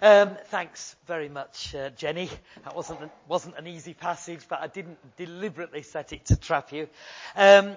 Um, thanks very much, uh, Jenny. That wasn't an, wasn't an easy passage, but I didn't deliberately set it to trap you. Um,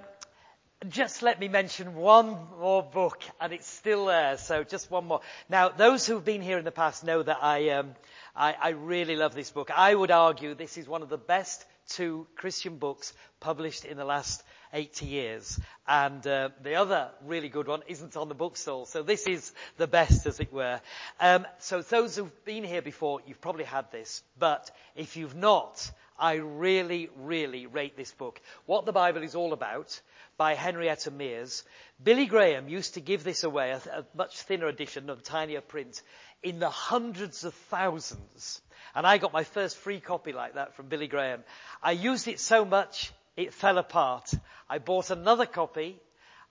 just let me mention one more book, and it's still there. So just one more. Now, those who've been here in the past know that I, um, I, I really love this book. I would argue this is one of the best two Christian books published in the last 80 years. And uh, the other really good one isn't on the bookstall. So this is the best, as it were. Um, so those who've been here before, you've probably had this. But if you've not, I really, really rate this book. What the Bible is all about by Henrietta Mears. Billy Graham used to give this away, a, a much thinner edition, a tinier print, in the hundreds of thousands. And I got my first free copy like that from Billy Graham. I used it so much, it fell apart. I bought another copy.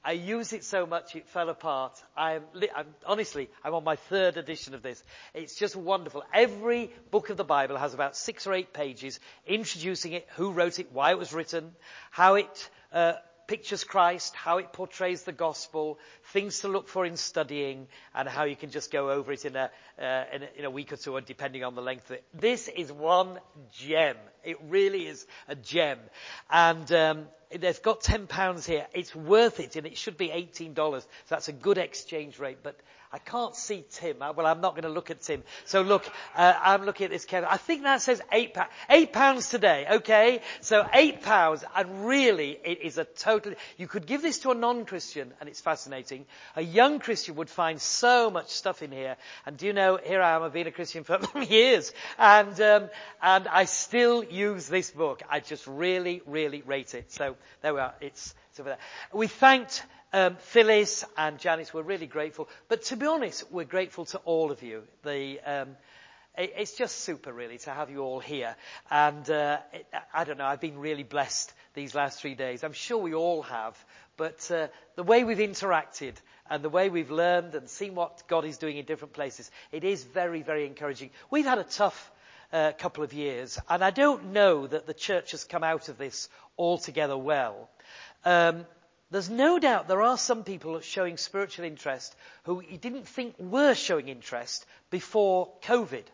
I used it so much it fell apart. I'm, I'm, honestly, I'm on my third edition of this. It's just wonderful. Every book of the Bible has about six or eight pages introducing it, who wrote it, why it was written, how it uh, pictures Christ, how it portrays the gospel, things to look for in studying, and how you can just go over it in a, uh, in, a in a, week or two, depending on the length of it. This is one gem. It really is a gem. And um, they've got £10 here. It's worth it, and it should be $18. So that's a good exchange rate. But I can't see Tim. Well, I'm not going to look at Tim. So look, uh, I'm looking at this Kevin. I think that says eight pounds. Eight pounds today, okay? So eight pounds, and really, it is a total. You could give this to a non-Christian, and it's fascinating. A young Christian would find so much stuff in here. And do you know, here I am, I've been a Christian for years, and um, and I still use this book. I just really, really rate it. So there we are. It's, it's over there. We thanked um, Phyllis and Janice, we're really grateful. But to be honest, we're grateful to all of you. The, um, it, it's just super, really, to have you all here. And uh, it, I don't know, I've been really blessed these last three days. I'm sure we all have. But uh, the way we've interacted and the way we've learned and seen what God is doing in different places, it is very, very encouraging. We've had a tough uh, couple of years, and I don't know that the church has come out of this altogether well. Um, there's no doubt there are some people showing spiritual interest who you didn't think were showing interest before COVID.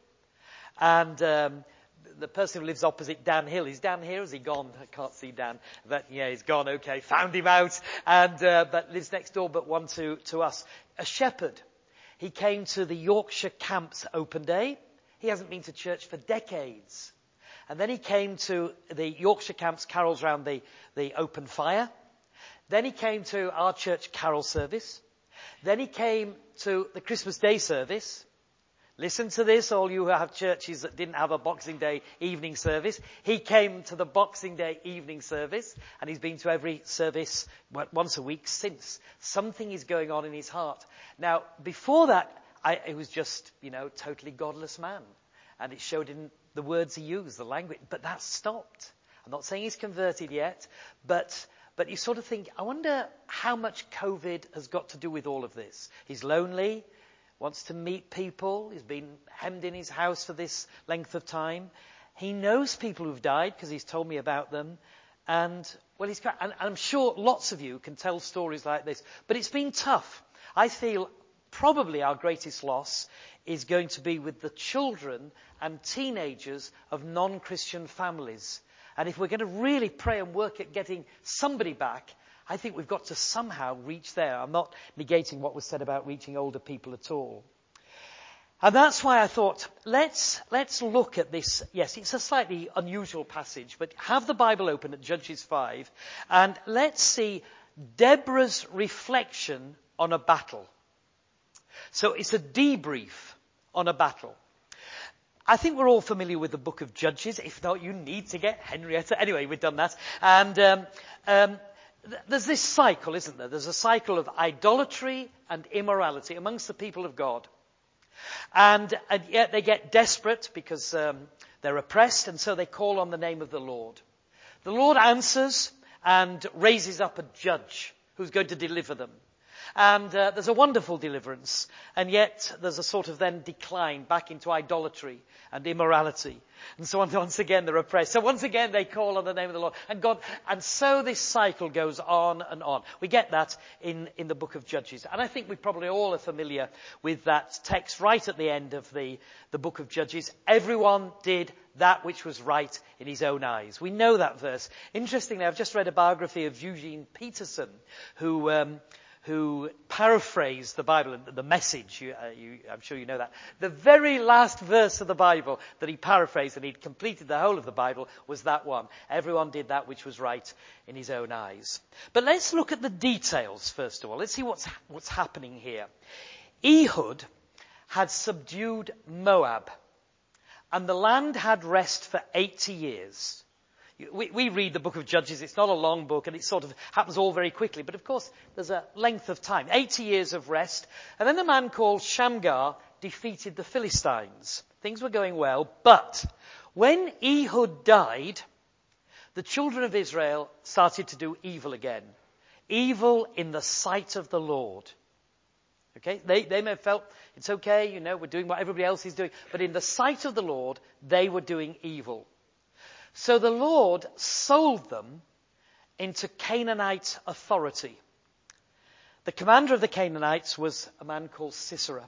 And um, the person who lives opposite Dan Hill, is Dan here? Has he gone? I can't see Dan. But yeah, he's gone. Okay, found him out. And uh, but lives next door, but one to to us. A shepherd. He came to the Yorkshire Camps Open Day. He hasn't been to church for decades. And then he came to the Yorkshire Camps carols round the, the open fire. Then he came to our church carol service. Then he came to the Christmas Day service. Listen to this, all you who have churches that didn't have a Boxing Day evening service. He came to the Boxing Day evening service, and he's been to every service once a week since. Something is going on in his heart. Now, before that, I, it was just, you know, totally godless man. And it showed in the words he used, the language. But that stopped. I'm not saying he's converted yet, but but you sort of think, I wonder how much COVID has got to do with all of this. He's lonely, wants to meet people, he's been hemmed in his house for this length of time. He knows people who've died because he's told me about them. And, well, he's, and I'm sure lots of you can tell stories like this. But it's been tough. I feel probably our greatest loss is going to be with the children and teenagers of non-Christian families and if we're going to really pray and work at getting somebody back, I think we've got to somehow reach there. I'm not negating what was said about reaching older people at all. And that's why I thought, let's, let's look at this. Yes, it's a slightly unusual passage, but have the Bible open at Judges 5 and let's see Deborah's reflection on a battle. So it's a debrief on a battle. I think we're all familiar with the book of Judges. If not, you need to get Henrietta. Anyway, we've done that. And um, um, th- there's this cycle, isn't there? There's a cycle of idolatry and immorality amongst the people of God. And, and yet they get desperate because um, they're oppressed, and so they call on the name of the Lord. The Lord answers and raises up a judge who's going to deliver them. And uh, there's a wonderful deliverance. And yet there's a sort of then decline back into idolatry and immorality. And so once again they're oppressed. So once again they call on the name of the Lord. And God, and so this cycle goes on and on. We get that in, in the book of Judges. And I think we probably all are familiar with that text right at the end of the, the book of Judges. Everyone did that which was right in his own eyes. We know that verse. Interestingly, I've just read a biography of Eugene Peterson, who, um, who paraphrased the Bible, and the message, you, uh, you, I'm sure you know that. The very last verse of the Bible that he paraphrased and he'd completed the whole of the Bible was that one. Everyone did that which was right in his own eyes. But let's look at the details first of all. Let's see what's, what's happening here. Ehud had subdued Moab and the land had rest for 80 years. We, we, read the book of Judges. It's not a long book and it sort of happens all very quickly. But of course, there's a length of time. 80 years of rest. And then a man called Shamgar defeated the Philistines. Things were going well. But when Ehud died, the children of Israel started to do evil again. Evil in the sight of the Lord. Okay? They, they may have felt it's okay, you know, we're doing what everybody else is doing. But in the sight of the Lord, they were doing evil. So the Lord sold them into Canaanite authority. The commander of the Canaanites was a man called Sisera.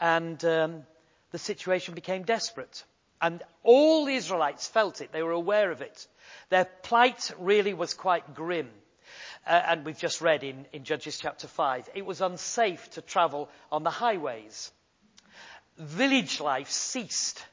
And um, the situation became desperate. And all the Israelites felt it. They were aware of it. Their plight really was quite grim. Uh, and we've just read in, in Judges chapter 5. It was unsafe to travel on the highways. Village life ceased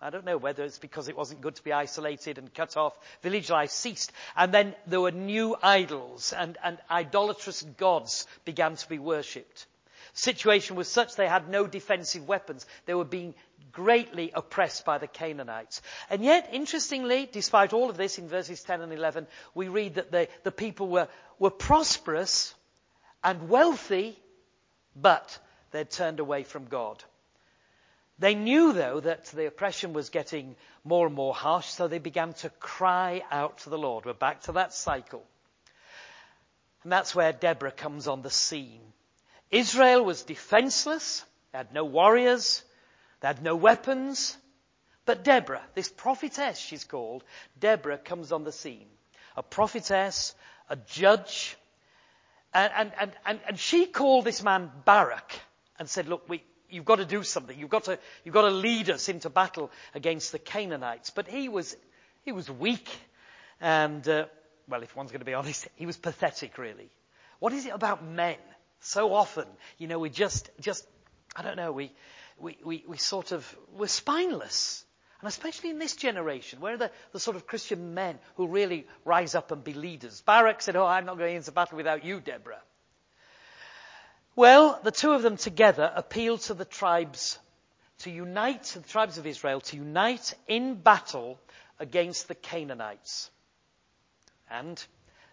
I don't know whether it's because it wasn't good to be isolated and cut off. Village life ceased. And then there were new idols and, and idolatrous gods began to be worshipped. Situation was such they had no defensive weapons. They were being greatly oppressed by the Canaanites. And yet, interestingly, despite all of this in verses 10 and 11, we read that the, the people were, were prosperous and wealthy, but they'd turned away from God. They knew, though, that the oppression was getting more and more harsh, so they began to cry out to the Lord. We're back to that cycle. And that's where Deborah comes on the scene. Israel was defenseless. They had no warriors. They had no weapons. But Deborah, this prophetess she's called, Deborah comes on the scene. A prophetess, a judge. And, and, and, and, and she called this man Barak and said, look, we, you've got to do something. You've got to, you've got to lead us into battle against the Canaanites. But he was, he was weak. And, uh, well, if one's going to be honest, he was pathetic, really. What is it about men? So often, you know, we just, just, I don't know, we, we, we, we sort of, we're spineless. And especially in this generation, where are the, the sort of Christian men who really rise up and be leaders? Barak said, Oh, I'm not going into battle without you, Deborah. Well, the two of them together appealed to the tribes to unite, the tribes of Israel, to unite in battle against the Canaanites. And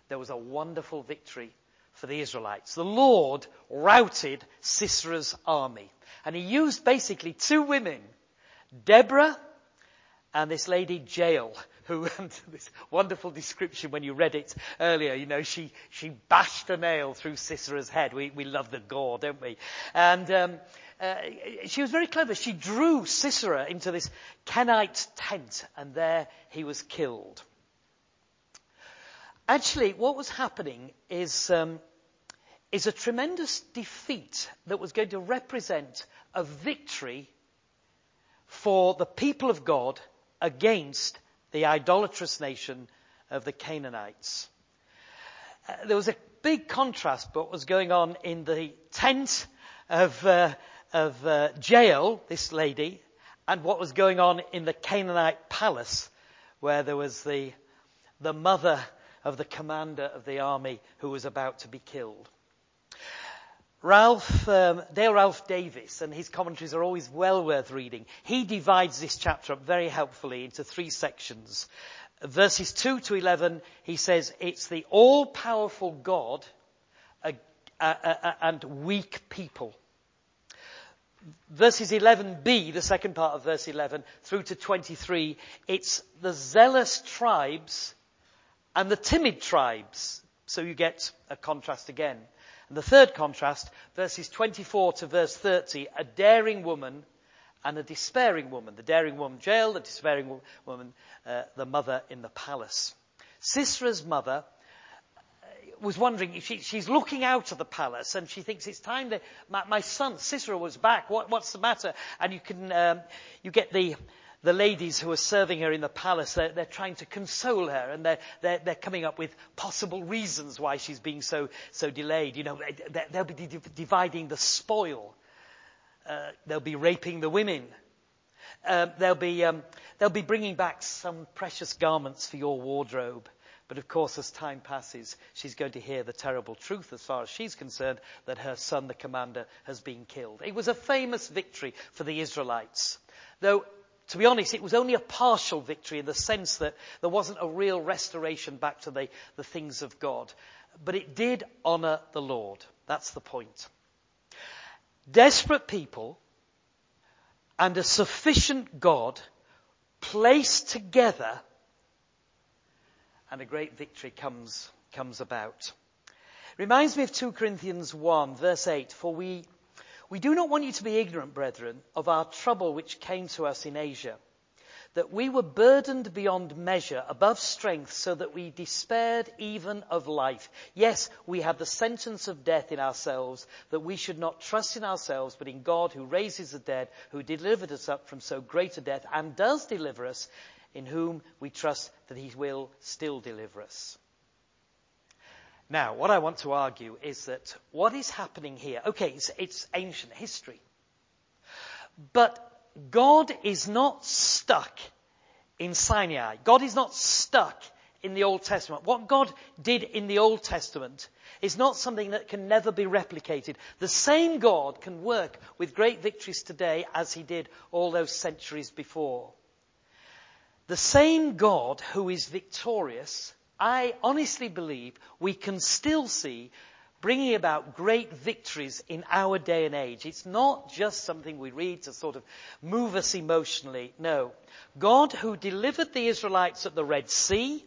there was a wonderful victory for the Israelites. The Lord routed Sisera's army. And he used basically two women, Deborah and this lady Jael, who, this wonderful description when you read it earlier, you know, she, she bashed a nail through Sisera's head. We, we love the gore, don't we? And, um, uh, she was very clever. She drew Sisera into this Kenite tent, and there he was killed. Actually, what was happening is, um, is a tremendous defeat that was going to represent a victory for the people of God against the idolatrous nation of the Canaanites. Uh, there was a big contrast what was going on in the tent of, uh, of uh, Jael, this lady, and what was going on in the Canaanite palace, where there was the, the mother of the commander of the army who was about to be killed. Ralph, um, Dale Ralph Davis, and his commentaries are always well worth reading. He divides this chapter up very helpfully into three sections. Verses 2 to 11, he says it's the all-powerful God and weak people. Verses 11b, the second part of verse 11, through to 23, it's the zealous tribes and the timid tribes. So you get a contrast again. And the third contrast, verses 24 to verse 30, a daring woman and a despairing woman. The daring woman Jael, the despairing woman, uh, the mother in the palace. Sisera's mother uh, was wondering, she, she's looking out of the palace and she thinks it's time that my, my son Sisera was back. What, what's the matter? And you can, um, you get the, the ladies who are serving her in the palace, they're, they're trying to console her and they're, they're, they're, coming up with possible reasons why she's being so, so delayed. You know, they'll be dividing the spoil. Uh, they'll be raping the women. Uh, they'll, be, um, they'll be bringing back some precious garments for your wardrobe. But of course, as time passes, she's going to hear the terrible truth, as far as she's concerned, that her son, the commander, has been killed. It was a famous victory for the Israelites. Though to be honest, it was only a partial victory in the sense that there wasn't a real restoration back to the, the things of God. But it did honour the Lord. That's the point. Desperate people and a sufficient God placed together and a great victory comes, comes about. Reminds me of 2 Corinthians 1 verse 8, for we we do not want you to be ignorant, brethren, of our trouble which came to us in Asia, that we were burdened beyond measure, above strength, so that we despaired even of life. Yes, we had the sentence of death in ourselves, that we should not trust in ourselves, but in God who raises the dead, who delivered us up from so great a death, and does deliver us, in whom we trust that he will still deliver us. Now, what I want to argue is that what is happening here, okay, it's, it's ancient history. But God is not stuck in Sinai. God is not stuck in the Old Testament. What God did in the Old Testament is not something that can never be replicated. The same God can work with great victories today as he did all those centuries before. The same God who is victorious I honestly believe we can still see bringing about great victories in our day and age. It's not just something we read to sort of move us emotionally. No. God who delivered the Israelites at the Red Sea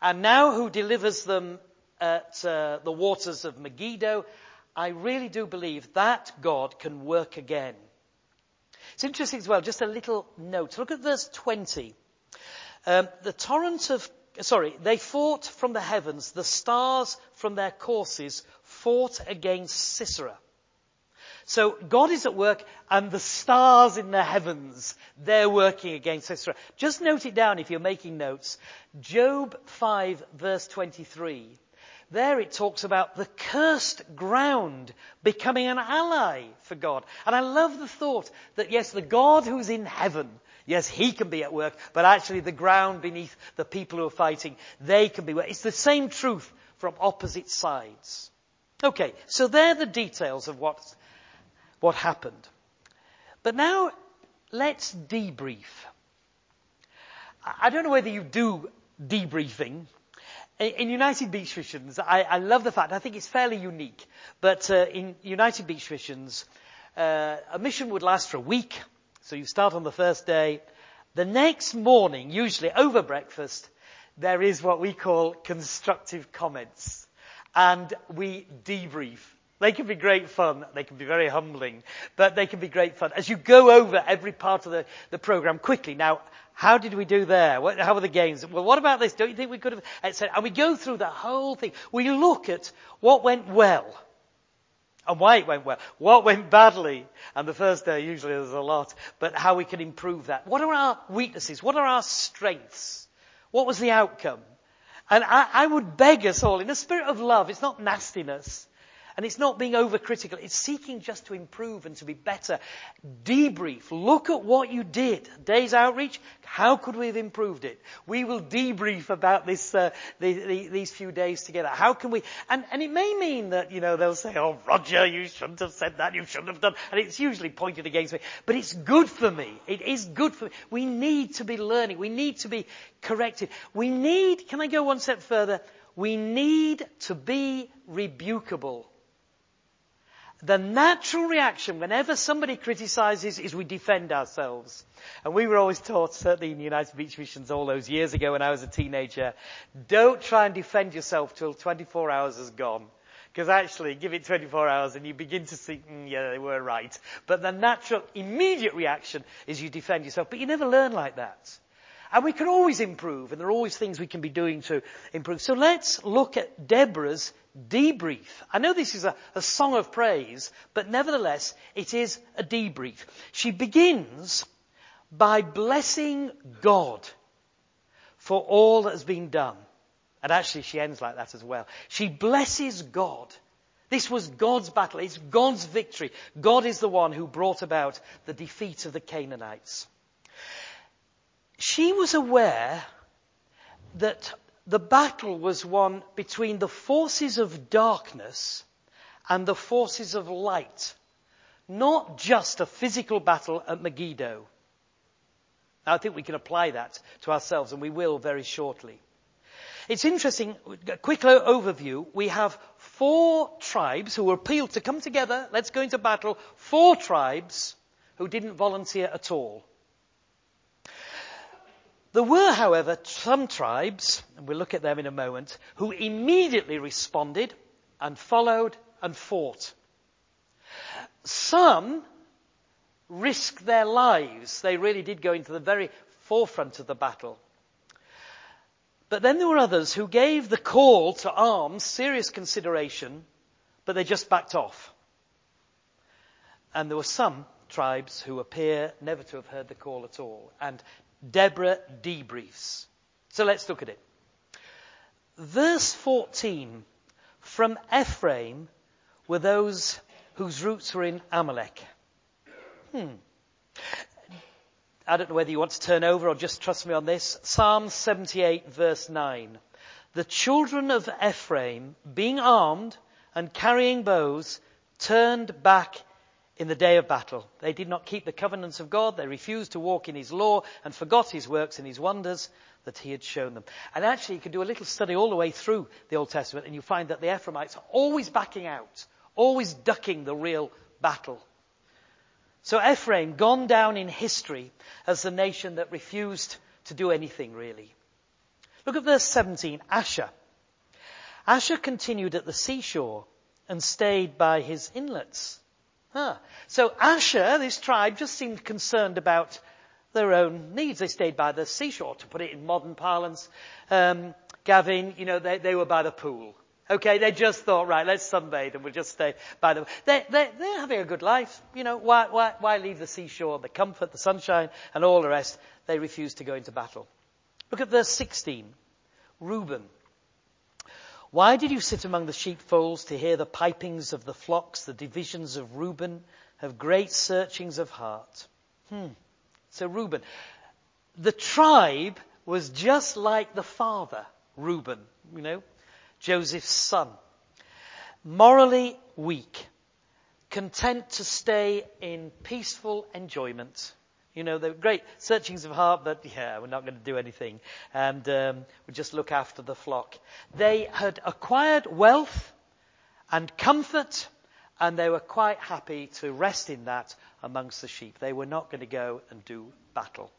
and now who delivers them at uh, the waters of Megiddo, I really do believe that God can work again. It's interesting as well, just a little note. Look at verse 20. Um, the torrent of sorry, they fought from the heavens, the stars from their courses fought against Sisera. So God is at work and the stars in the heavens, they're working against Sisera. Just note it down if you're making notes. Job 5 verse 23. There it talks about the cursed ground becoming an ally for God. And I love the thought that yes, the God who's in heaven, Yes, he can be at work, but actually the ground beneath the people who are fighting, they can be work. It's the same truth from opposite sides. Okay, so they're the details of what, what happened. But now let's debrief. I don't know whether you do debriefing. In United Beach Missions, I, I love the fact, I think it's fairly unique, but uh, in United Beach Missions, uh, a mission would last for a week, so you start on the first day. The next morning, usually over breakfast, there is what we call constructive comments. And we debrief. They can be great fun. They can be very humbling, but they can be great fun. As you go over every part of the, the program quickly. Now, how did we do there? What, how were the games? Well, what about this? Don't you think we could have. And we go through the whole thing. We look at what went well and why it went well, what went badly, and the first day usually there's a lot, but how we can improve that. What are our weaknesses? What are our strengths? What was the outcome? And I, I would beg us all, in a spirit of love, it's not nastiness, and it's not being overcritical. It's seeking just to improve and to be better. Debrief. Look at what you did. Day's outreach. How could we have improved it? We will debrief about this, uh, the, the, these few days together. How can we, and, and it may mean that, you know, they'll say, oh, Roger, you shouldn't have said that. You shouldn't have done, and it's usually pointed against me. But it's good for me. It is good for me. We need to be learning. We need to be corrected. We need, can I go one step further? We need to be rebukable. The natural reaction whenever somebody criticizes is we defend ourselves. And we were always taught, certainly in the United Beach Missions all those years ago when I was a teenager, don't try and defend yourself till 24 hours has gone. Because actually, give it 24 hours and you begin to see, mm, yeah, they were right. But the natural, immediate reaction is you defend yourself. But you never learn like that. And we can always improve, and there are always things we can be doing to improve. So let's look at Deborah's debrief. I know this is a, a song of praise, but nevertheless, it is a debrief. She begins by blessing God for all that has been done. And actually, she ends like that as well. She blesses God. This was God's battle. It's God's victory. God is the one who brought about the defeat of the Canaanites. She was aware that the battle was won between the forces of darkness and the forces of light. Not just a physical battle at Megiddo. I think we can apply that to ourselves, and we will very shortly. It's interesting, a quick overview. We have four tribes who were appealed to come together, let's go into battle. Four tribes who didn't volunteer at all. There were, however, some tribes, and we'll look at them in a moment, who immediately responded and followed and fought. Some risked their lives. They really did go into the very forefront of the battle. But then there were others who gave the call to arms serious consideration, but they just backed off. And there were some tribes who appear never to have heard the call at all. And Deborah debriefs. So let's look at it. Verse 14. From Ephraim were those whose roots were in Amalek. Hmm. I don't know whether you want to turn over or just trust me on this. Psalm 78 verse 9. The children of Ephraim, being armed and carrying bows, turned back in the day of battle. They did not keep the covenants of God. They refused to walk in His law and forgot His works and His wonders that He had shown them. And actually, you can do a little study all the way through the Old Testament and you find that the Ephraimites are always backing out, always ducking the real battle. So Ephraim, gone down in history as the nation that refused to do anything really. Look at verse 17, Asher. Asher continued at the seashore and stayed by his inlets. Huh. So Asher, this tribe, just seemed concerned about their own needs. They stayed by the seashore, to put it in modern parlance. Um, Gavin, you know, they, they were by the pool. Okay, they just thought, right, let's sunbathe and we'll just stay by them. They, they, they're having a good life. You know, why, why, why leave the seashore, the comfort, the sunshine, and all the rest? They refuse to go into battle. Look at verse 16. Reuben. Why did you sit among the sheepfolds to hear the pipings of the flocks, the divisions of Reuben, have great searchings of heart? Hmm. So Reuben. The tribe was just like the father, Reuben, you know, Joseph's son. Morally weak, content to stay in peaceful enjoyment. You know, the great searchings of heart, but yeah, we're not going to do anything. And um, we just look after the flock. They had acquired wealth and comfort, and they were quite happy to rest in that amongst the sheep. They were not going to go and do battle.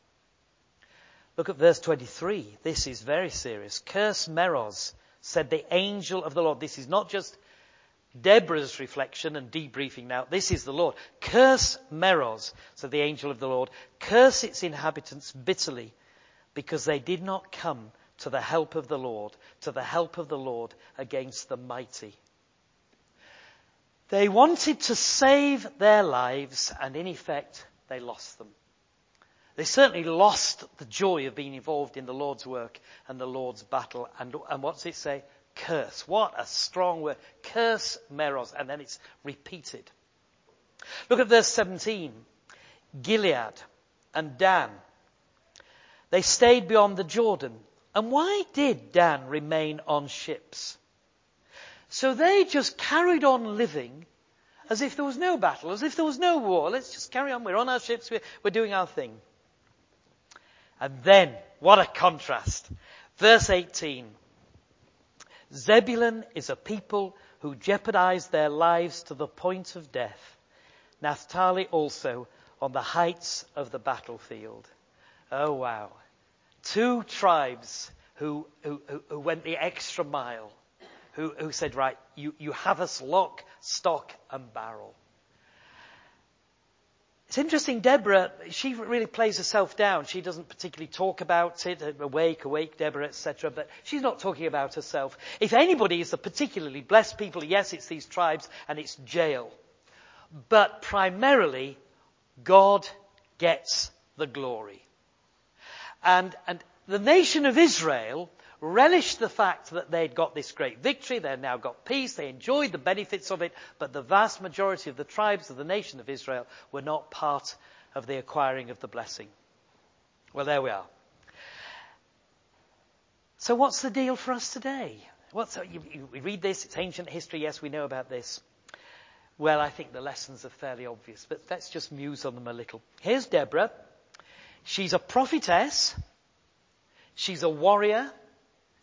Look at verse 23. This is very serious. Curse Meroz, said the angel of the Lord. This is not just Deborah's reflection and debriefing now. This is the Lord. Curse Meroz, said the angel of the Lord. Curse its inhabitants bitterly because they did not come to the help of the Lord, to the help of the Lord against the mighty. They wanted to save their lives and in effect they lost them. They certainly lost the joy of being involved in the Lord's work and the Lord's battle. And, and what's it say? Curse. What a strong word. Curse Meroz. And then it's repeated. Look at verse 17. Gilead and Dan. They stayed beyond the Jordan. And why did Dan remain on ships? So they just carried on living as if there was no battle, as if there was no war. Let's just carry on. We're on our ships. We're, we're doing our thing. And then, what a contrast. Verse 18. Zebulun is a people who jeopardize their lives to the point of death. Naphtali also on the heights of the battlefield. Oh wow. Two tribes who, who, who went the extra mile who, who said, right, you, you have us lock, stock and barrel. It's interesting, Deborah, she really plays herself down. She doesn't particularly talk about it, uh, awake, awake, Deborah, etc., but she's not talking about herself. If anybody is the particularly blessed people, yes, it's these tribes and it's Jael. But primarily, God gets the glory. And, and the nation of Israel relished the fact that they'd got this great victory, they'd now got peace, they enjoyed the benefits of it, but the vast majority of the tribes of the nation of Israel were not part of the acquiring of the blessing. Well, there we are. So what's the deal for us today? What's, you, you, we read this, it's ancient history, yes, we know about this. Well, I think the lessons are fairly obvious, but let's just muse on them a little. Here's Deborah. She's a prophetess. She's a warrior.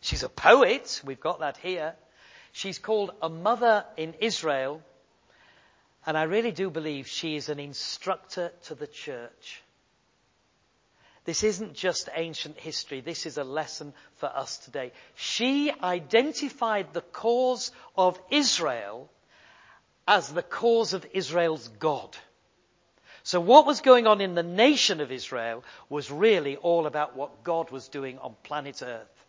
She's a poet. We've got that here. She's called a mother in Israel. And I really do believe she is an instructor to the church. This isn't just ancient history. This is a lesson for us today. She identified the cause of Israel as the cause of Israel's God. So what was going on in the nation of Israel was really all about what God was doing on planet Earth.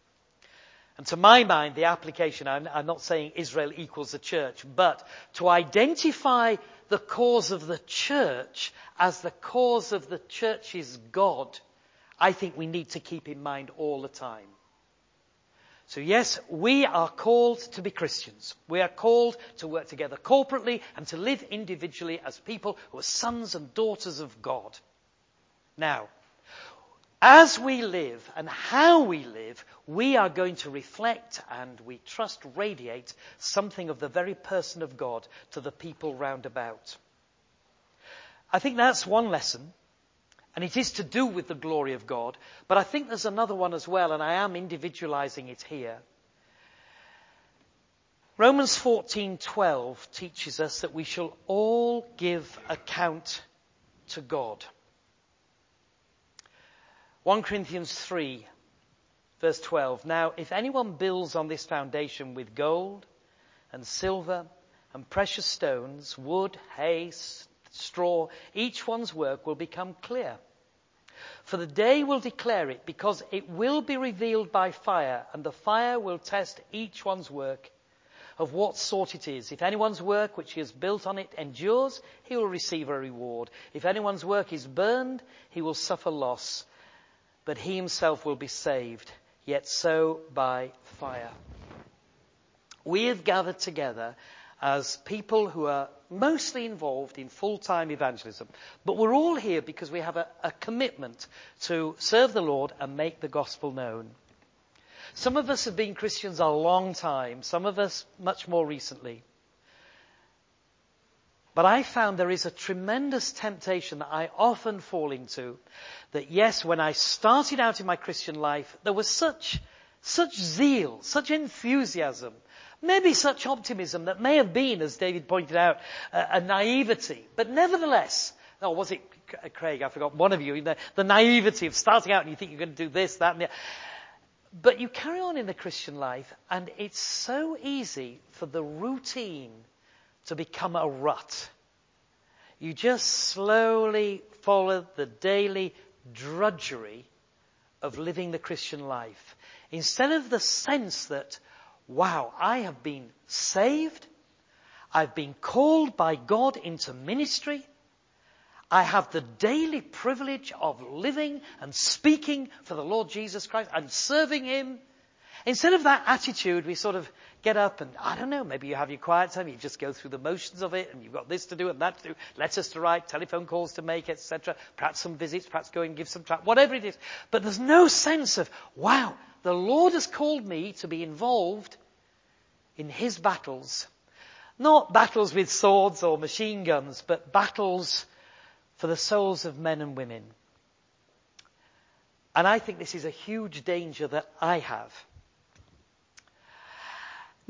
And to my mind, the application, I'm, I'm, not saying Israel equals the church, but to identify the cause of the church as the cause of the church's God, I think we need to keep in mind all the time. So yes, we are called to be Christians. We are called to work together corporately and to live individually as people who are sons and daughters of God. Now, as we live and how we live, we are going to reflect and we trust radiate something of the very person of God to the people round about. I think that's one lesson, and it is to do with the glory of God, but I think there's another one as well, and I am individualizing it here. Romans 14:12 teaches us that we shall all give account to God. 1 Corinthians 3, verse 12. Now, if anyone builds on this foundation with gold and silver and precious stones, wood, hay, straw, each one's work will become clear. For the day will declare it, because it will be revealed by fire, and the fire will test each one's work of what sort it is. If anyone's work which he has built on it endures, he will receive a reward. If anyone's work is burned, he will suffer loss but he himself will be saved, yet so by fire. We have gathered together as people who are mostly involved in full-time evangelism, but we're all here because we have a, a commitment to serve the Lord and make the gospel known. Some of us have been Christians a long time, some of us much more recently. But I found there is a tremendous temptation that I often fall into. That yes, when I started out in my Christian life, there was such, such zeal, such enthusiasm, maybe such optimism that may have been, as David pointed out, a, a naivety. But nevertheless, oh, was it uh, Craig? I forgot one of you. The, the naivety of starting out and you think you're going to do this, that, and the other. But you carry on in the Christian life and it's so easy for the routine to become a rut. You just slowly follow the daily drudgery of living the Christian life. Instead of the sense that, wow, I have been saved, I've been called by God into ministry, I have the daily privilege of living and speaking for the Lord Jesus Christ and serving Him. Instead of that attitude, we sort of get up and, I don't know, maybe you have your quiet time, you just go through the motions of it, and you've got this to do and that to do, letters to write, telephone calls to make, etc. Perhaps some visits, perhaps go and give some time, whatever it is. But there's no sense of, wow, the Lord has called me to be involved in His battles. Not battles with swords or machine guns, but battles for the souls of men and women. And I think this is a huge danger that I have.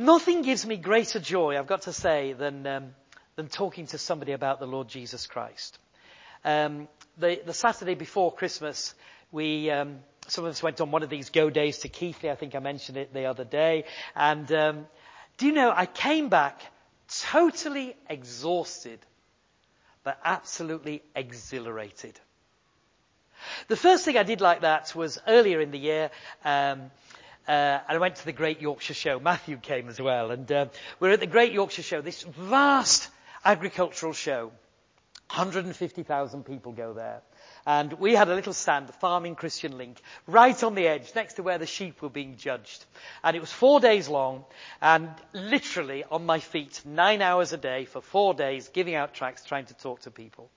Nothing gives me greater joy, I've got to say, than, um, than talking to somebody about the Lord Jesus Christ. Um, the, the, Saturday before Christmas, we, um, some of us went on one of these go days to Keighley. I think I mentioned it the other day. And um, Do you know, I came back totally exhausted, but absolutely exhilarated. The first thing I did like that was earlier in the year, um, uh, I went to the Great Yorkshire Show. Matthew came as well. And uh, we're at the Great Yorkshire Show, this vast agricultural show. 150,000 people go there. And we had a little stand, the Farming Christian Link, right on the edge, next to where the sheep were being judged. And it was four days long, and literally on my feet, nine hours a day for four days, giving out tracts, trying to talk to people.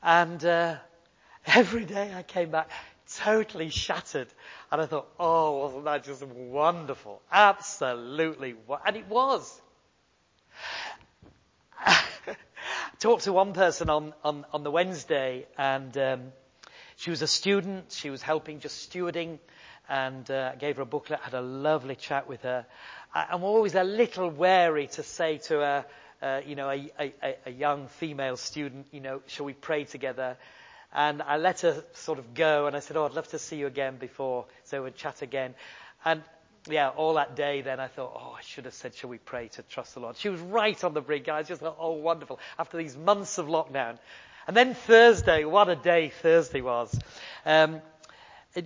And uh, every day I came back totally shattered. And I thought, oh, wasn't that just wonderful? Absolutely. And it was. talked to one person on, on, on the Wednesday, and um, she was a student. She was helping just stewarding, and uh, gave her a booklet. Had a lovely chat with her. I, I'm always a little wary to say to a, uh, you know, a, a, a young female student, you know, shall we pray together? And I let her sort of go, and I said, "Oh, I'd love to see you again before, so we'd chat again." And yeah, all that day then I thought, oh, I should have said, shall we pray to trust the Lord? She was right on the brink. I just thought, oh, wonderful. After these months of lockdown. And then Thursday, what a day Thursday was. Um,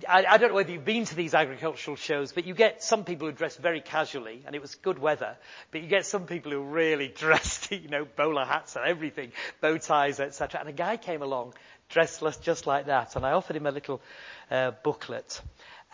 I, I, don't know whether you've been to these agricultural shows, but you get some people who dress very casually, and it was good weather, but you get some people who really dressed, you know, bowler hats and everything, bow ties, etc. And a guy came along dressed just like that, and I offered him a little uh, booklet.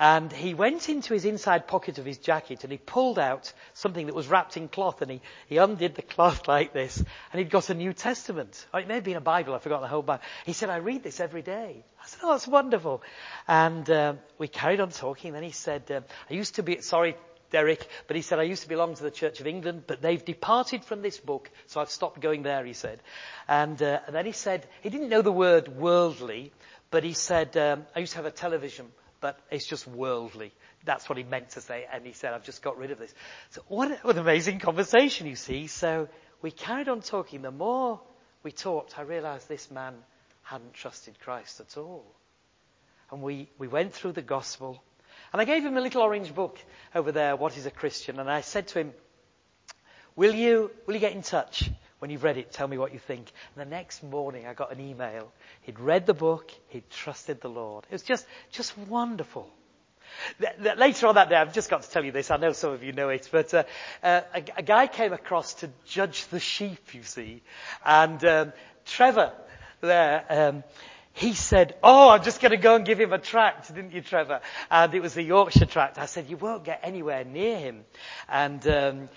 And he went into his inside pocket of his jacket and he pulled out something that was wrapped in cloth and he, he undid the cloth like this and he'd got a New Testament. Oh, it may have been a Bible, I forgot the whole Bible. He said, I read this every day. I said, oh, that's wonderful. And um, we carried on talking. Then he said, um, I used to be, sorry, Derek, but he said, I used to belong to the Church of England, but they've departed from this book, so I've stopped going there, he said. And, uh, and then he said, he didn't know the word worldly, but he said, um, I used to have a television but it's just worldly. That's what he meant to say, and he said, I've just got rid of this. So what, what an amazing conversation, you see. So we carried on talking. The more we talked, I realized this man hadn't trusted Christ at all. And we, we went through the gospel, and I gave him a little orange book over there, What is a Christian? And I said to him, Will you, will you get in touch? When you've read it, tell me what you think. And the next morning, I got an email. He'd read the book. He'd trusted the Lord. It was just, just wonderful. Later on that day, I've just got to tell you this. I know some of you know it, but uh, uh, a, a, guy came across to judge the sheep. You see, and um, Trevor there. Um, he said, Oh, I'm just going to go and give him a tract, didn't you, Trevor? And it was the Yorkshire tract. I said, You won't get anywhere near him. And um,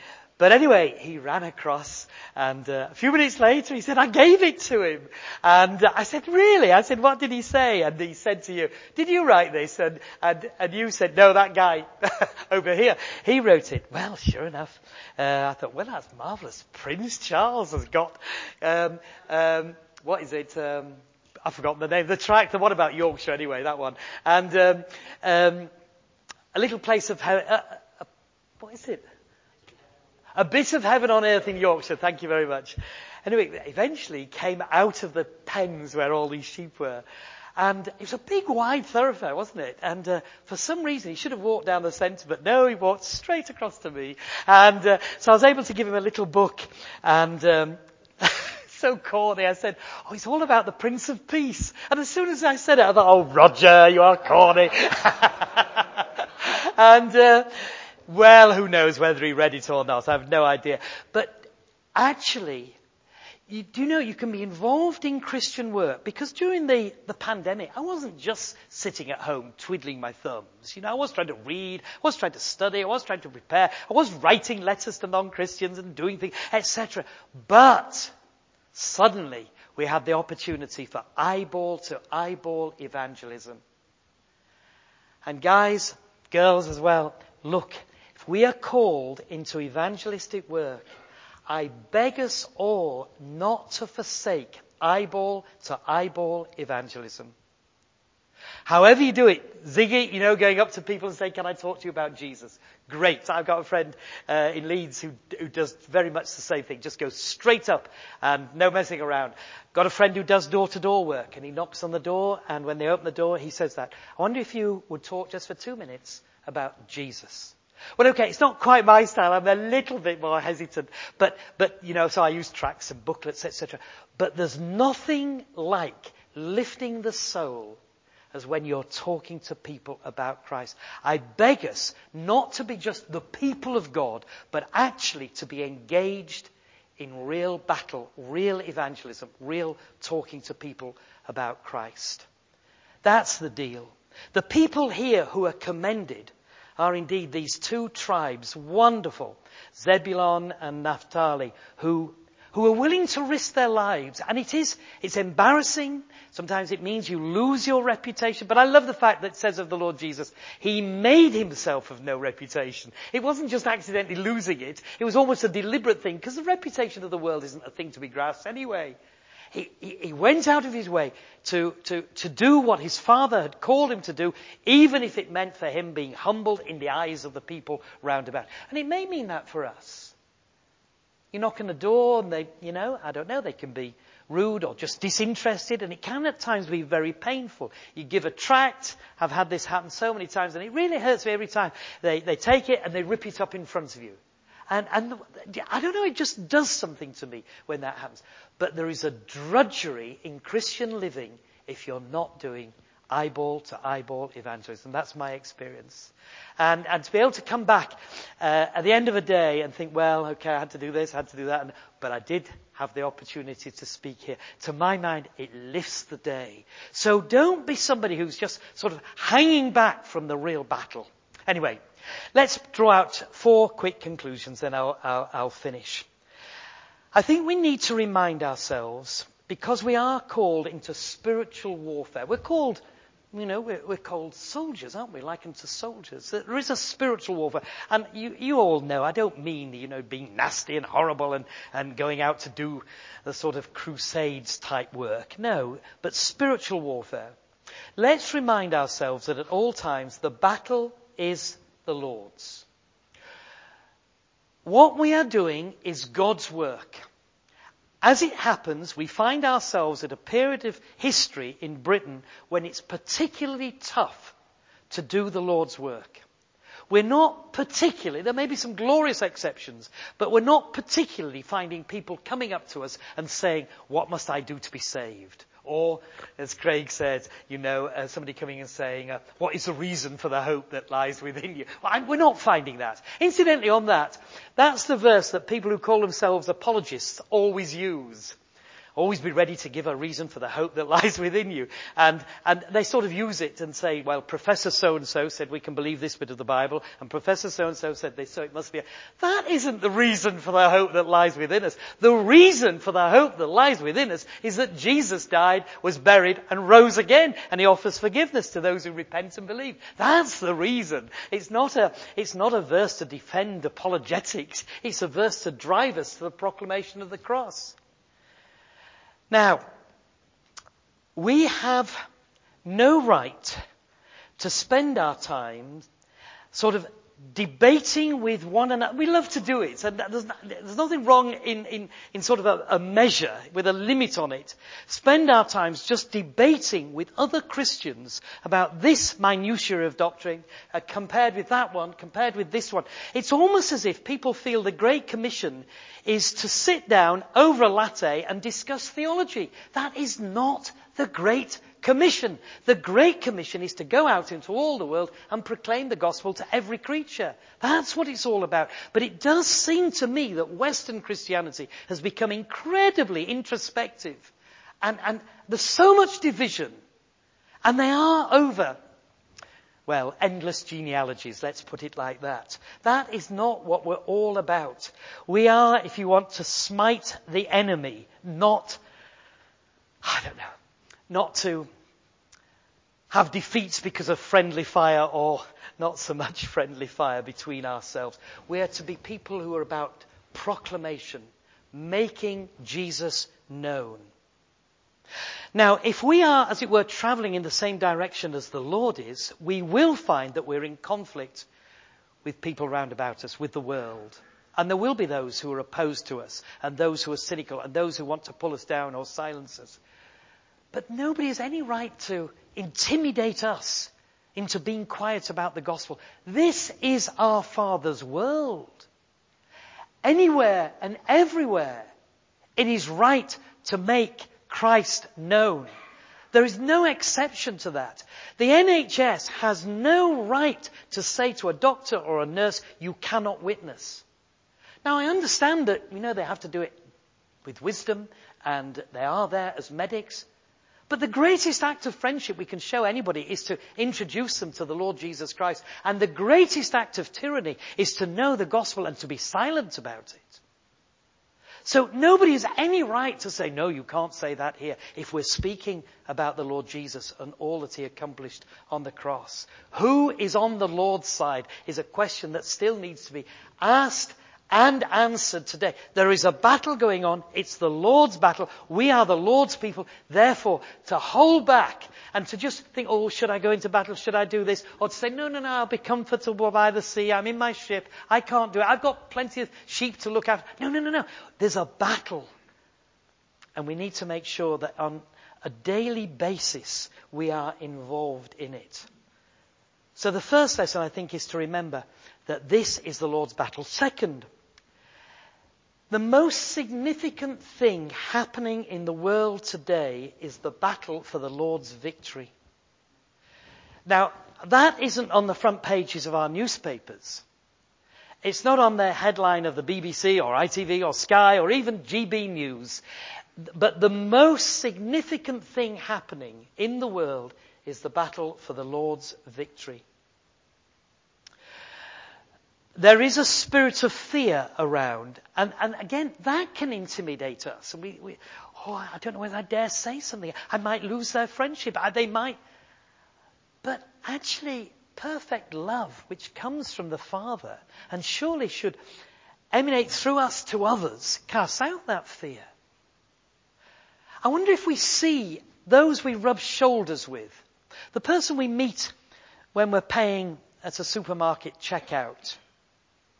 but anyway, he ran across and uh, a few minutes later he said, I gave it to him. And uh, I said, really? I said, what did he say? And he said to you, did you write this? And, and, and you said, no, that guy over here, he wrote it. Well, sure enough. Uh, I thought, well, that's marvelous. Prince Charles has got, um, um, what is it? Um, I've forgotten the name. The track, the What about Yorkshire anyway? That one. And um, um, a little place of uh, uh, what is it? A bit of heaven on earth in Yorkshire. Thank you very much. Anyway, eventually came out of the pens where all these sheep were. And it was a big wide thoroughfare, wasn't it? And uh, for some reason he should have walked down the centre, but no, he walked straight across to me. And uh, so I was able to give him a little book. And um, so corny, I said, "Oh, it's all about the Prince of Peace." And as soon as I said it, I thought, "Oh, Roger, you are corny." and uh, well, who knows whether he read it or not? I have no idea. But actually, you do know you can be involved in Christian work because during the, the pandemic, I wasn't just sitting at home twiddling my thumbs. You know, I was trying to read, I was trying to study, I was trying to prepare, I was writing letters to non-Christians and doing things, etc. But suddenly we had the opportunity for eyeball to eyeball evangelism. And guys, girls as well, look, if we are called into evangelistic work, I beg us all not to forsake eyeball to eyeball evangelism. However you do it, Ziggy, you know, going up to people and saying, can I talk to you about Jesus? Great. I've got a friend uh, in Leeds who, who does very much the same thing. Just goes straight up and no messing around. Got a friend who does door to door work and he knocks on the door and when they open the door, he says that. I wonder if you would talk just for two minutes about Jesus. Well, okay, it's not quite my style. I'm a little bit more hesitant. But, but, you know, so I use tracts and booklets, etc. But there's nothing like lifting the soul as when you're talking to people about Christ. I beg us not to be just the people of God, but actually to be engaged in real battle, real evangelism, real talking to people about Christ. That's the deal. The people here who are commended are indeed these two tribes, wonderful, Zebulun and Naphtali, who who are willing to risk their lives. And it is, it's embarrassing. Sometimes it means you lose your reputation. But I love the fact that it says of the Lord Jesus, He made Himself of no reputation. It wasn't just accidentally losing it. It was almost a deliberate thing because the reputation of the world isn't a thing to be grasped anyway. He, he, he, went out of his way to, to, to do what his father had called him to do, even if it meant for him being humbled in the eyes of the people round about. And it may mean that for us. You knock on the door and they, you know, I don't know, they can be rude or just disinterested and it can at times be very painful. You give a tract, I've had this happen so many times and it really hurts me every time. They, they take it and they rip it up in front of you. And, and I don't know, it just does something to me when that happens. But there is a drudgery in Christian living if you're not doing eyeball to eyeball evangelism. That's my experience. And, and to be able to come back uh, at the end of a day and think, well, okay, I had to do this, I had to do that, and, but I did have the opportunity to speak here. To my mind, it lifts the day. So don't be somebody who's just sort of hanging back from the real battle. Anyway, let's draw out four quick conclusions, then I'll, I'll, I'll finish. I think we need to remind ourselves because we are called into spiritual warfare. We're called you know, we're, we're, called soldiers, aren't we? Likened to soldiers. There is a spiritual warfare. And you, you all know, I don't mean, you know, being nasty and horrible and, and going out to do the sort of crusades type work. No, but spiritual warfare. Let's remind ourselves that at all times the battle is the Lord's. What we are doing is God's work. As it happens, we find ourselves at a period of history in Britain when it's particularly tough to do the Lord's work. We're not particularly, there may be some glorious exceptions, but we're not particularly finding people coming up to us and saying, what must I do to be saved? Or, as Craig said, you know, uh, somebody coming and saying, uh, what is the reason for the hope that lies within you? Well, we're not finding that. Incidentally, on that, that's the verse that people who call themselves apologists always use. Always be ready to give a reason for the hope that lies within you. And, and they sort of use it and say, well, Professor so-and-so said we can believe this bit of the Bible, and Professor so-and-so said this, so it must be. A... That isn't the reason for the hope that lies within us. The reason for the hope that lies within us is that Jesus died, was buried, and rose again, and he offers forgiveness to those who repent and believe. That's the reason. It's not a, it's not a verse to defend apologetics. It's a verse to drive us to the proclamation of the cross. Now, we have no right to spend our time sort of debating with one another. We love to do it, and there's, there's nothing wrong in, in, in sort of a, a, measure with a limit on it. Spend our times just debating with other Christians about this minutiae of doctrine uh, compared with that one, compared with this one. It's almost as if people feel the Great Commission is to sit down over a latte and discuss theology. That is not the Great Commission. The Great Commission is to go out into all the world and proclaim the gospel to every creature. That's what it's all about. But it does seem to me that Western Christianity has become incredibly introspective. And, and there's so much division. And they are over well, endless genealogies, let's put it like that. That is not what we're all about. We are, if you want, to smite the enemy, not, I don't know, not to have defeats because of friendly fire or not so much friendly fire between ourselves. We are to be people who are about proclamation, making Jesus known. Now, if we are, as it were, traveling in the same direction as the Lord is, we will find that we're in conflict with people round about us, with the world. And there will be those who are opposed to us, and those who are cynical, and those who want to pull us down or silence us. But nobody has any right to intimidate us into being quiet about the gospel. This is our Father's world. Anywhere and everywhere, it is right to make Christ known. There is no exception to that. The NHS has no right to say to a doctor or a nurse, you cannot witness. Now I understand that, you know, they have to do it with wisdom and they are there as medics. But the greatest act of friendship we can show anybody is to introduce them to the Lord Jesus Christ. And the greatest act of tyranny is to know the gospel and to be silent about it. So nobody has any right to say, no, you can't say that here if we're speaking about the Lord Jesus and all that he accomplished on the cross. Who is on the Lord's side is a question that still needs to be asked and answered today. There is a battle going on. It's the Lord's battle. We are the Lord's people. Therefore, to hold back and to just think, oh, should I go into battle? Should I do this? Or to say, no, no, no, I'll be comfortable by the sea. I'm in my ship. I can't do it. I've got plenty of sheep to look after. No, no, no, no. There's a battle. And we need to make sure that on a daily basis we are involved in it. So the first lesson I think is to remember that this is the Lord's battle. Second, the most significant thing happening in the world today is the battle for the Lord's victory. Now, that isn't on the front pages of our newspapers. It's not on the headline of the BBC or ITV or Sky or even GB News. But the most significant thing happening in the world is the battle for the Lord's victory. There is a spirit of fear around. And, and again, that can intimidate us. And we, we, oh, I don't know whether I dare say something. I might lose their friendship. They might. But actually, perfect love, which comes from the Father, and surely should emanate through us to others, casts out that fear. I wonder if we see those we rub shoulders with, the person we meet when we're paying at a supermarket checkout,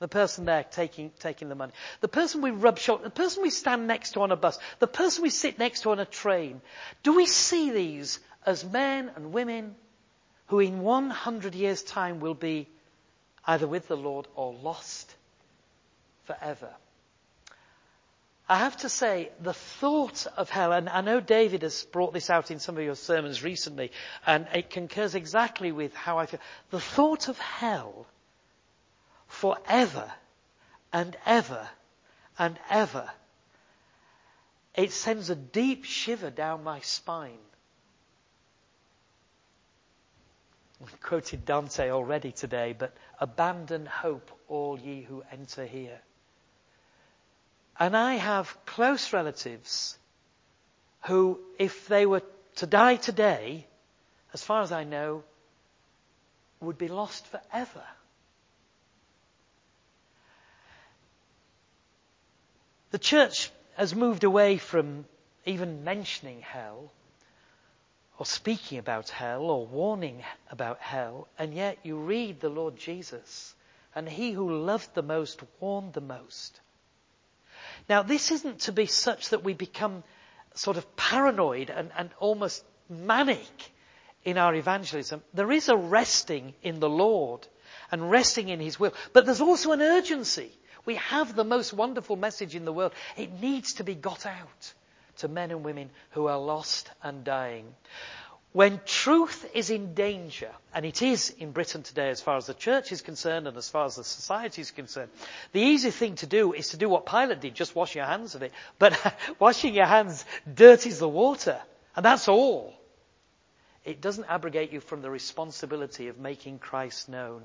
the person there taking, taking the money. The person we rub shoulders, the person we stand next to on a bus. The person we sit next to on a train. Do we see these as men and women who in 100 years time will be either with the Lord or lost forever? I have to say, the thought of hell, and I know David has brought this out in some of your sermons recently, and it concurs exactly with how I feel. The thought of hell forever and ever and ever. It sends a deep shiver down my spine. We've quoted Dante already today, but abandon hope, all ye who enter here. And I have close relatives who, if they were to die today, as far as I know, would be lost forever. The church has moved away from even mentioning hell or speaking about hell or warning about hell, and yet you read the Lord Jesus, and he who loved the most warned the most. Now, this isn't to be such that we become sort of paranoid and, and almost manic in our evangelism. There is a resting in the Lord and resting in His will, but there's also an urgency. We have the most wonderful message in the world. It needs to be got out to men and women who are lost and dying. When truth is in danger, and it is in Britain today as far as the church is concerned and as far as the society is concerned, the easy thing to do is to do what Pilate did, just wash your hands of it. But washing your hands dirties the water, and that's all. It doesn't abrogate you from the responsibility of making Christ known.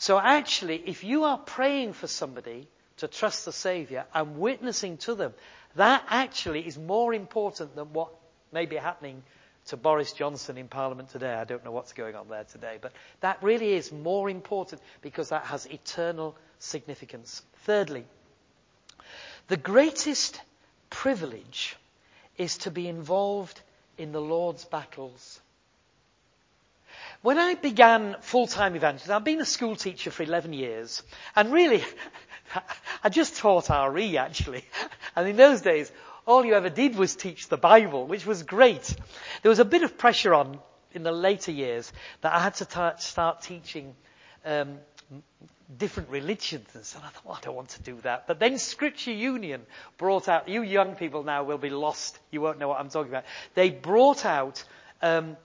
So actually, if you are praying for somebody to trust the Saviour and witnessing to them, that actually is more important than what may be happening to Boris Johnson in Parliament today. I don't know what's going on there today, but that really is more important because that has eternal significance. Thirdly, the greatest privilege is to be involved in the Lord's battles. When I began full-time evangelism, I've been a school teacher for 11 years, and really, I just taught RE actually. And in those days, all you ever did was teach the Bible, which was great. There was a bit of pressure on in the later years that I had to t- start teaching um, different religions. And I thought, well, I don't want to do that. But then Scripture Union brought out, you young people now will be lost. You won't know what I'm talking about. They brought out um,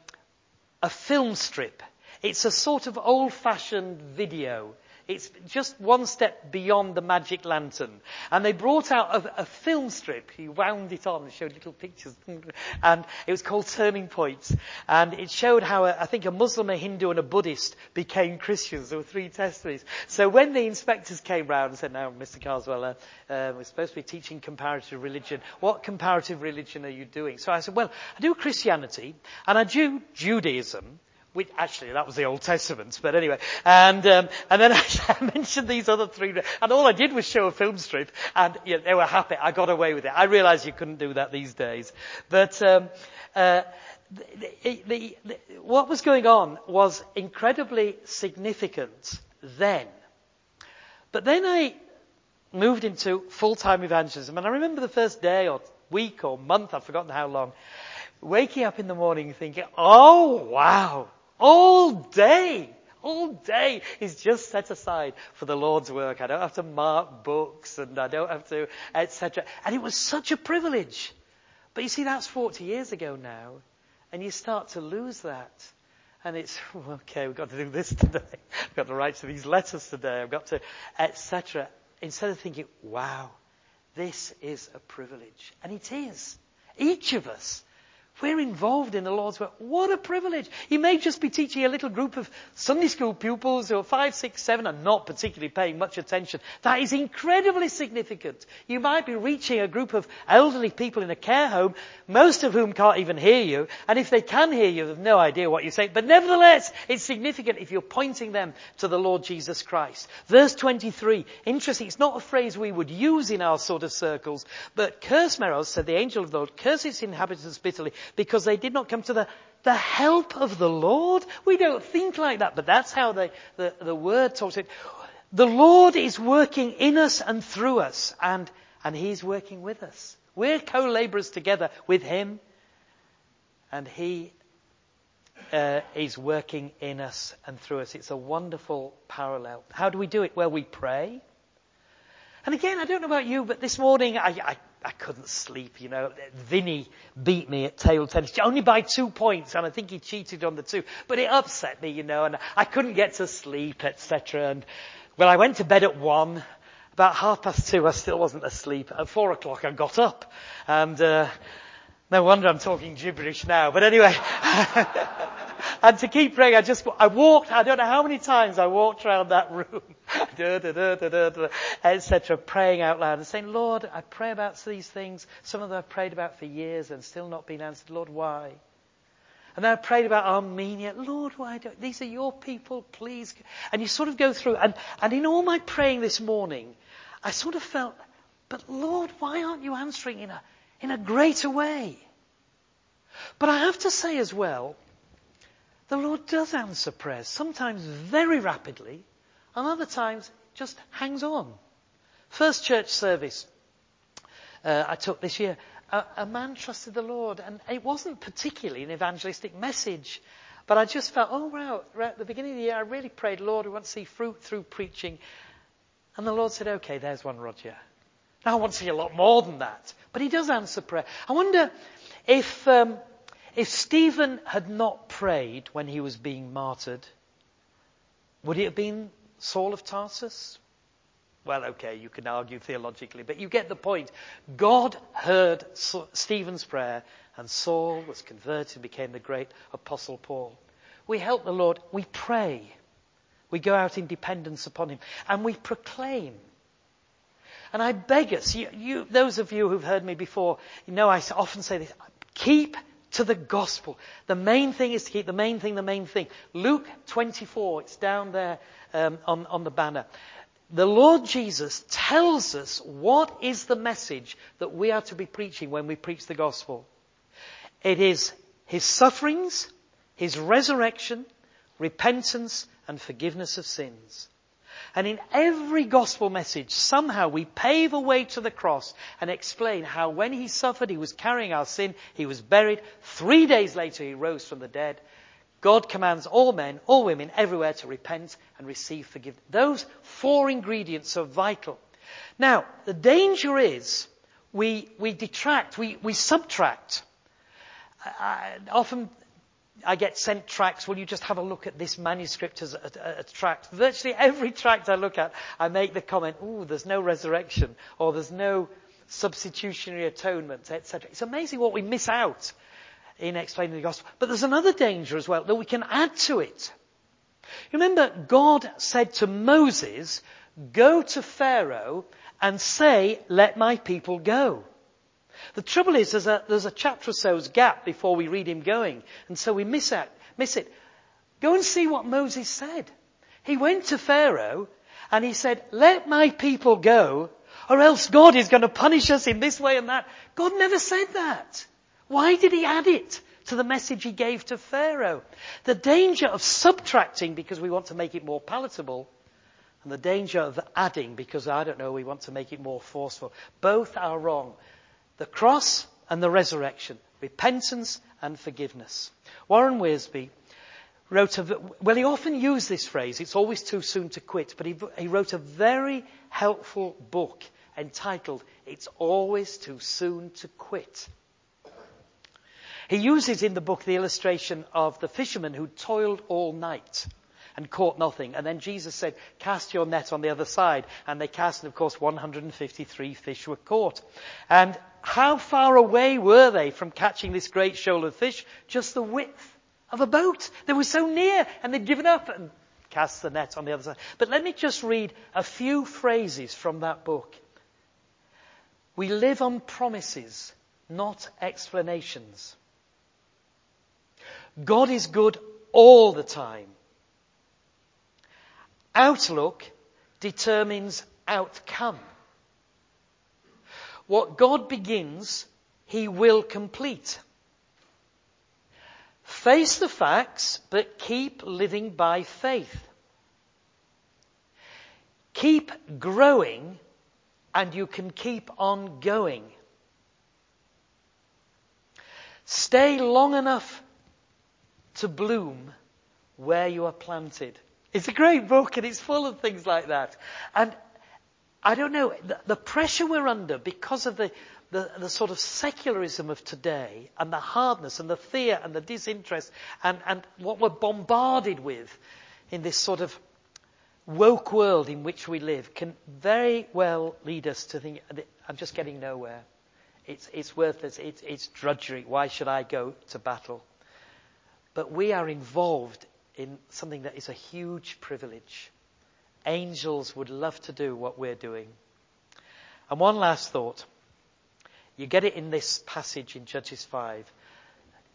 a film strip. It's a sort of old fashioned video it's just one step beyond the magic lantern. And they brought out a, a film strip. He wound it on and showed little pictures. and it was called Turning Points. And it showed how a, I think a Muslim, a Hindu and a Buddhist became Christians. There were three testimonies. So when the inspectors came round and said, now, Mr. Carswell, uh, uh, we're supposed to be teaching comparative religion. What comparative religion are you doing? So I said, well, I do Christianity and I do Judaism which actually that was the Old Testament, but anyway. And um, and then I mentioned these other three, and all I did was show a film strip, and you know, they were happy. I got away with it. I realised you couldn't do that these days, but. Um, uh, the, the, the, what was going on was incredibly significant then. But then I moved into full-time evangelism, and I remember the first day or week or month, I've forgotten how long, waking up in the morning thinking, oh wow, all day. All day is just set aside for the Lord's work. I don't have to mark books and I don't have to, etc. And it was such a privilege. But you see, that's 40 years ago now. And you start to lose that. And it's, okay, we've got to do this today. I've got to write to these letters today. I've got to, etc. Instead of thinking, wow, this is a privilege. And it is. Each of us we're involved in the Lord's work. What a privilege. You may just be teaching a little group of Sunday school pupils who are five, six, seven and not particularly paying much attention. That is incredibly significant. You might be reaching a group of elderly people in a care home, most of whom can't even hear you. And if they can hear you, they've no idea what you're saying. But nevertheless, it's significant if you're pointing them to the Lord Jesus Christ. Verse 23. Interesting. It's not a phrase we would use in our sort of circles, but curse Meroz, said the angel of the Lord, curse its inhabitants bitterly because they did not come to the, the help of the Lord. We don't think like that, but that's how the, the, the word talks it. The Lord is working in us and through us, and, and He's working with us. We're co-laborers together with Him, and He uh, is working in us and through us. It's a wonderful parallel. How do we do it? Well, we pray. And again, I don't know about you, but this morning I, I I couldn't sleep, you know. Vinny beat me at table tennis, only by two points, and I think he cheated on the two. But it upset me, you know, and I couldn't get to sleep, etc. And, well, I went to bed at one. About half past two, I still wasn't asleep. At four o'clock, I got up. And, uh, no wonder I'm talking gibberish now. But anyway. and to keep praying, I just, I walked, I don't know how many times I walked around that room, etc., praying out loud and saying, Lord, I pray about these things. Some of them I've prayed about for years and still not been answered. Lord, why? And then I prayed about Armenia. Lord, why don't, these are your people, please. And you sort of go through, and, and in all my praying this morning, I sort of felt, but Lord, why aren't you answering in a, in a greater way? But I have to say as well, the Lord does answer prayers, sometimes very rapidly, and other times just hangs on. First church service uh, I took this year, a, a man trusted the Lord, and it wasn't particularly an evangelistic message, but I just felt, oh wow, right at the beginning of the year, I really prayed, Lord, we want to see fruit through preaching. And the Lord said, okay, there's one, Roger. Now I want to see a lot more than that. But he does answer prayer. I wonder if um, if Stephen had not prayed when he was being martyred, would it have been Saul of Tarsus? Well, okay, you can argue theologically, but you get the point. God heard Stephen's prayer, and Saul was converted, became the great apostle Paul. We help the Lord, we pray. We go out in dependence upon him, and we proclaim. And I beg us, you, you, those of you who've heard me before, you know I often say this, keep to the gospel. The main thing is to keep the main thing the main thing. Luke 24, it's down there um, on, on the banner. The Lord Jesus tells us what is the message that we are to be preaching when we preach the gospel. It is His sufferings, His resurrection, repentance, and forgiveness of sins. And in every gospel message, somehow we pave a way to the cross and explain how when he suffered, he was carrying our sin, he was buried. Three days later, he rose from the dead. God commands all men, all women, everywhere to repent and receive forgiveness. Those four ingredients are vital. Now, the danger is we, we detract, we, we subtract. I, often I get sent tracts. Will you just have a look at this manuscript as a, a, a, tract? Virtually every tract I look at, I make the comment, "Ooh, there's no resurrection," or "There's no substitutionary atonement," etc. It's amazing what we miss out in explaining the gospel. But there's another danger as well that we can add to it. Remember, God said to Moses, "Go to Pharaoh and say, let my people go." The trouble is, there's a, there's a chapter or so's gap before we read him going, and so we miss, out, miss it. Go and see what Moses said. He went to Pharaoh and he said, let my people go, or else God is going to punish us in this way and that. God never said that. Why did he add it to the message he gave to Pharaoh? The danger of subtracting because we want to make it more palatable, and the danger of adding because, I don't know, we want to make it more forceful. Both are wrong the cross and the resurrection, repentance and forgiveness. Warren Wiersbe wrote a, well, he often used this phrase, it's always too soon to quit, but he, he wrote a very helpful book entitled, It's Always Too Soon to Quit. He uses in the book the illustration of the fisherman who toiled all night and caught nothing. And then Jesus said, cast your net on the other side. And they cast, and of course 153 fish were caught. And how far away were they from catching this great shoal of fish? Just the width of a boat. They were so near and they'd given up and cast the net on the other side. But let me just read a few phrases from that book. We live on promises, not explanations. God is good all the time. Outlook determines outcome. What God begins, He will complete. Face the facts, but keep living by faith. Keep growing, and you can keep on going. Stay long enough to bloom where you are planted. It's a great book and it's full of things like that. And I don't know, the, the pressure we're under because of the, the, the, sort of secularism of today and the hardness and the fear and the disinterest and, and what we're bombarded with in this sort of woke world in which we live can very well lead us to think, I'm just getting nowhere. It's, it's worthless. It's, it's drudgery. Why should I go to battle? But we are involved in something that is a huge privilege. Angels would love to do what we're doing. And one last thought. You get it in this passage in Judges 5.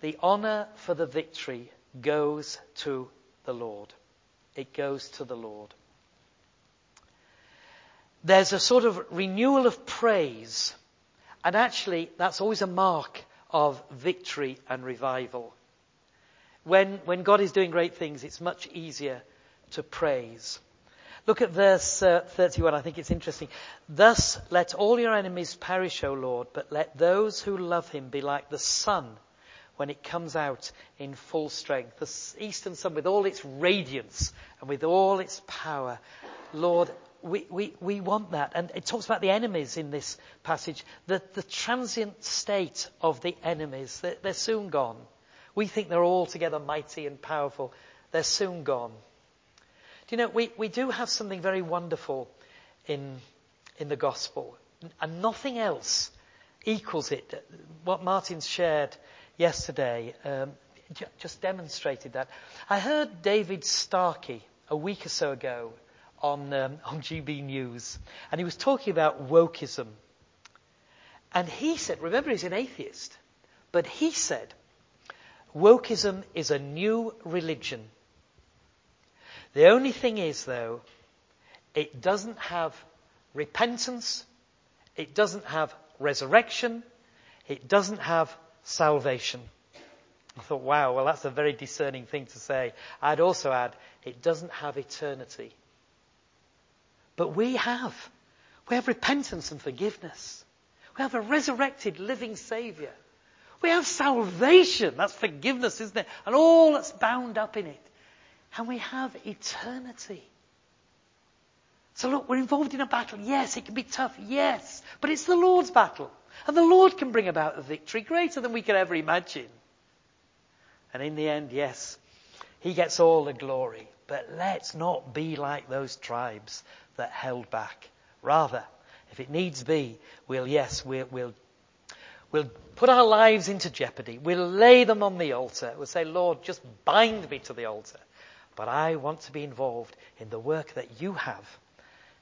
The honor for the victory goes to the Lord. It goes to the Lord. There's a sort of renewal of praise. And actually, that's always a mark of victory and revival. When, when God is doing great things, it's much easier to praise. Look at verse uh, 31. I think it's interesting. Thus let all your enemies perish, O Lord, but let those who love him be like the sun when it comes out in full strength. The eastern sun with all its radiance and with all its power. Lord, we, we, we want that. And it talks about the enemies in this passage. The, the transient state of the enemies. They're, they're soon gone. We think they're altogether mighty and powerful. They're soon gone. Do you know, we, we do have something very wonderful in, in the gospel, and nothing else equals it. What Martin shared yesterday um, j- just demonstrated that. I heard David Starkey a week or so ago on, um, on GB News, and he was talking about wokeism. And he said, remember he's an atheist, but he said, wokeism is a new religion the only thing is, though, it doesn't have repentance, it doesn't have resurrection, it doesn't have salvation. I thought, wow, well, that's a very discerning thing to say. I'd also add, it doesn't have eternity. But we have. We have repentance and forgiveness. We have a resurrected living Saviour. We have salvation. That's forgiveness, isn't it? And all that's bound up in it. And we have eternity. So look, we're involved in a battle. Yes, it can be tough. Yes. But it's the Lord's battle. And the Lord can bring about a victory greater than we could ever imagine. And in the end, yes, He gets all the glory. But let's not be like those tribes that held back. Rather, if it needs be, we'll, yes, we'll, we'll, we'll put our lives into jeopardy. We'll lay them on the altar. We'll say, Lord, just bind me to the altar. But I want to be involved in the work that you have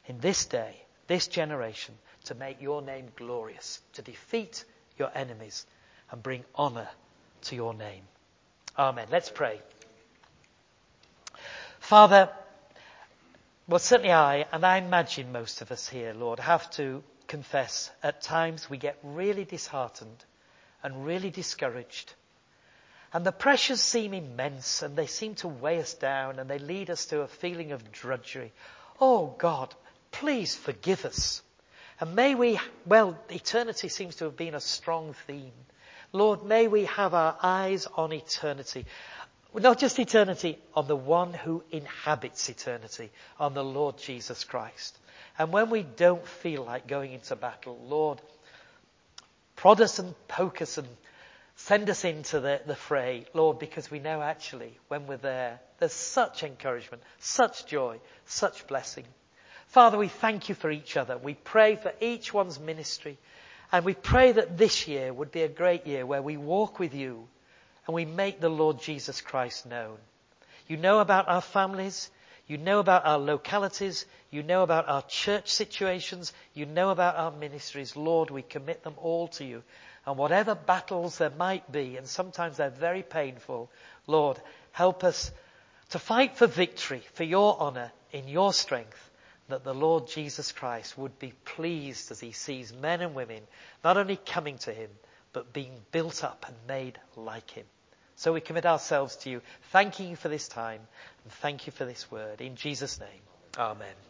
in this day, this generation, to make your name glorious, to defeat your enemies and bring honor to your name. Amen. Let's pray. Father, well, certainly I, and I imagine most of us here, Lord, have to confess at times we get really disheartened and really discouraged. And the pressures seem immense and they seem to weigh us down and they lead us to a feeling of drudgery. Oh God, please forgive us. And may we, well, eternity seems to have been a strong theme. Lord, may we have our eyes on eternity. Not just eternity, on the one who inhabits eternity, on the Lord Jesus Christ. And when we don't feel like going into battle, Lord, prod us and poke us and send us into the, the fray, Lord, because we know actually when we're there, there's such encouragement, such joy, such blessing. Father, we thank you for each other. We pray for each one's ministry. And we pray that this year would be a great year where we walk with you and we make the Lord Jesus Christ known. You know about our families. You know about our localities. You know about our church situations. You know about our ministries. Lord, we commit them all to you. And whatever battles there might be, and sometimes they're very painful, Lord, help us to fight for victory, for your honor, in your strength, that the Lord Jesus Christ would be pleased as he sees men and women not only coming to him, but being built up and made like him. So we commit ourselves to you, thanking you for this time and thank you for this word. In Jesus' name, amen.